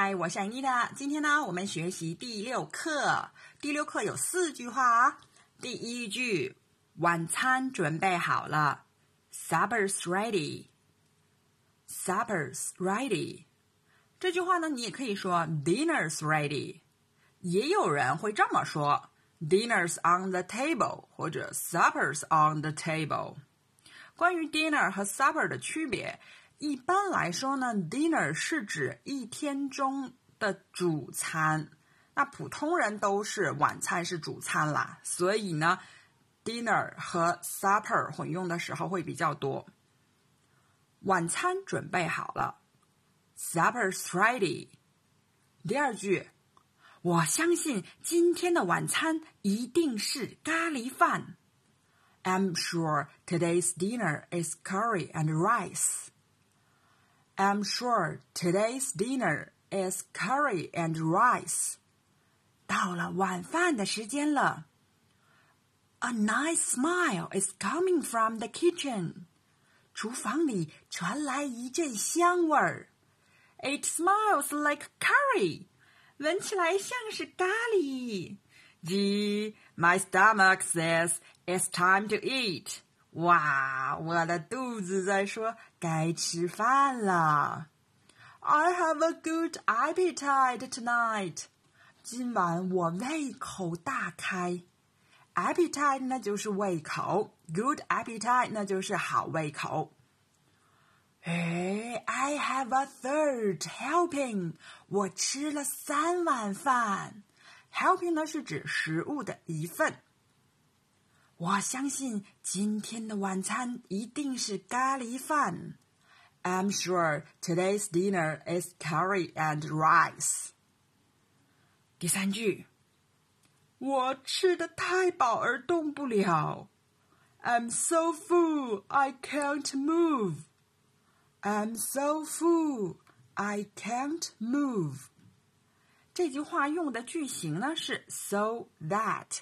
嗨，我是安妮的。今天呢，我们学习第六课。第六课有四句话。第一句，晚餐准备好了，Supper's ready。Supper's ready。这句话呢，你也可以说 Dinner's ready。也有人会这么说，Dinner's on the table，或者 Supper's on the table。关于 dinner 和 supper 的区别，一般来说呢，dinner 是指一天中的主餐，那普通人都是晚餐是主餐啦，所以呢，dinner 和 supper 混用的时候会比较多。晚餐准备好了，supper's ready。第二句，我相信今天的晚餐一定是咖喱饭。I'm sure today's dinner is curry and rice. I'm sure today's dinner is curry and rice. 到了晚饭的时间了。A nice smile is coming from the kitchen. 厨房里传来一阵香味儿。It smells like curry. 闻起来像是咖喱。Gee, my stomach says it's time to eat. 哇，我的肚子在说该吃饭了。I have a good appetite tonight. 今晚我胃口大开。Appetite 那就是胃口，good appetite 那就是好胃口。哎，I have a third helping. 我吃了三碗饭。Helping 呢是指食物的一份。我相信今天的晚餐一定是咖喱饭。I'm sure today's dinner is curry and rice。第三句，我吃的太饱而动不了。I'm so full I can't move. I'm so full I can't move. 这句话用的句型呢是 so that，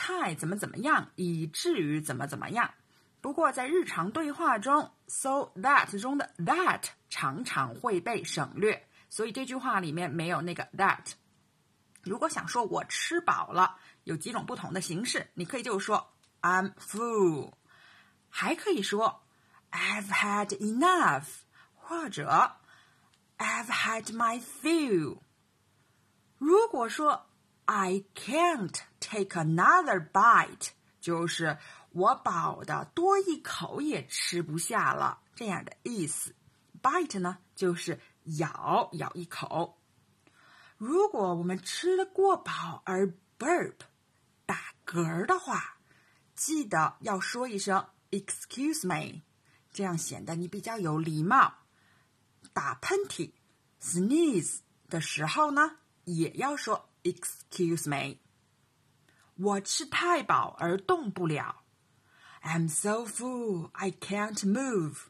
太怎么怎么样，以至于怎么怎么样。不过在日常对话中，so that 中的 that 常常会被省略，所以这句话里面没有那个 that。如果想说我吃饱了，有几种不同的形式，你可以就说 I'm full，还可以说 I've had enough，或者 I've had my fill。如果说 I can't take another bite，就是我饱的多一口也吃不下了这样的意思。bite 呢，就是咬咬一口。如果我们吃的过饱而 burp 打嗝的话，记得要说一声 excuse me，这样显得你比较有礼貌。打喷嚏 sneeze 的时候呢？也要说 excuse me。我吃太饱而动不了。I'm so full I can't move。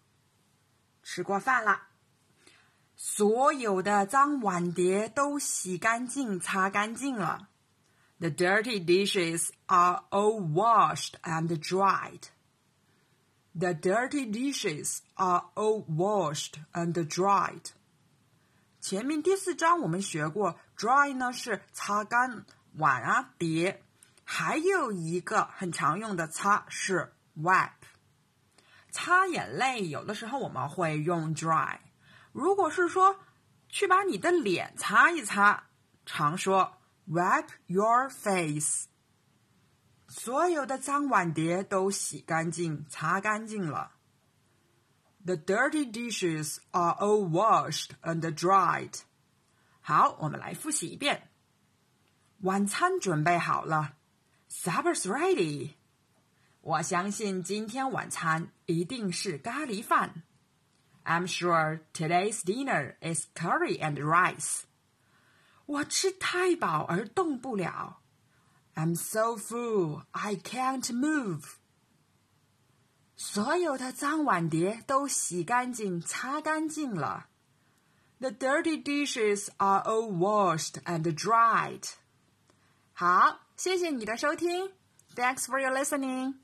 吃过饭了，所有的脏碗碟都洗干净、擦干净了。The dirty dishes are all washed and dried. The dirty dishes are all washed and dried. 前面第四章我们学过 ，dry 呢是擦干碗啊碟，还有一个很常用的擦是 wipe。擦眼泪有的时候我们会用 dry。如果是说去把你的脸擦一擦，常说 wipe your face。所有的脏碗碟都洗干净、擦干净了。The dirty dishes are all washed and dried. 好，我们来复习一遍。晚餐准备好了，Supper's ready。我相信今天晚餐一定是咖喱饭。I'm sure today's dinner is curry and rice. 我吃太饱而动不了。I'm so full I can't move. 所有的脏碗碟都洗干净、擦干净了。The dirty dishes are all washed and dried. 好，谢谢你的收听。Thanks for your listening.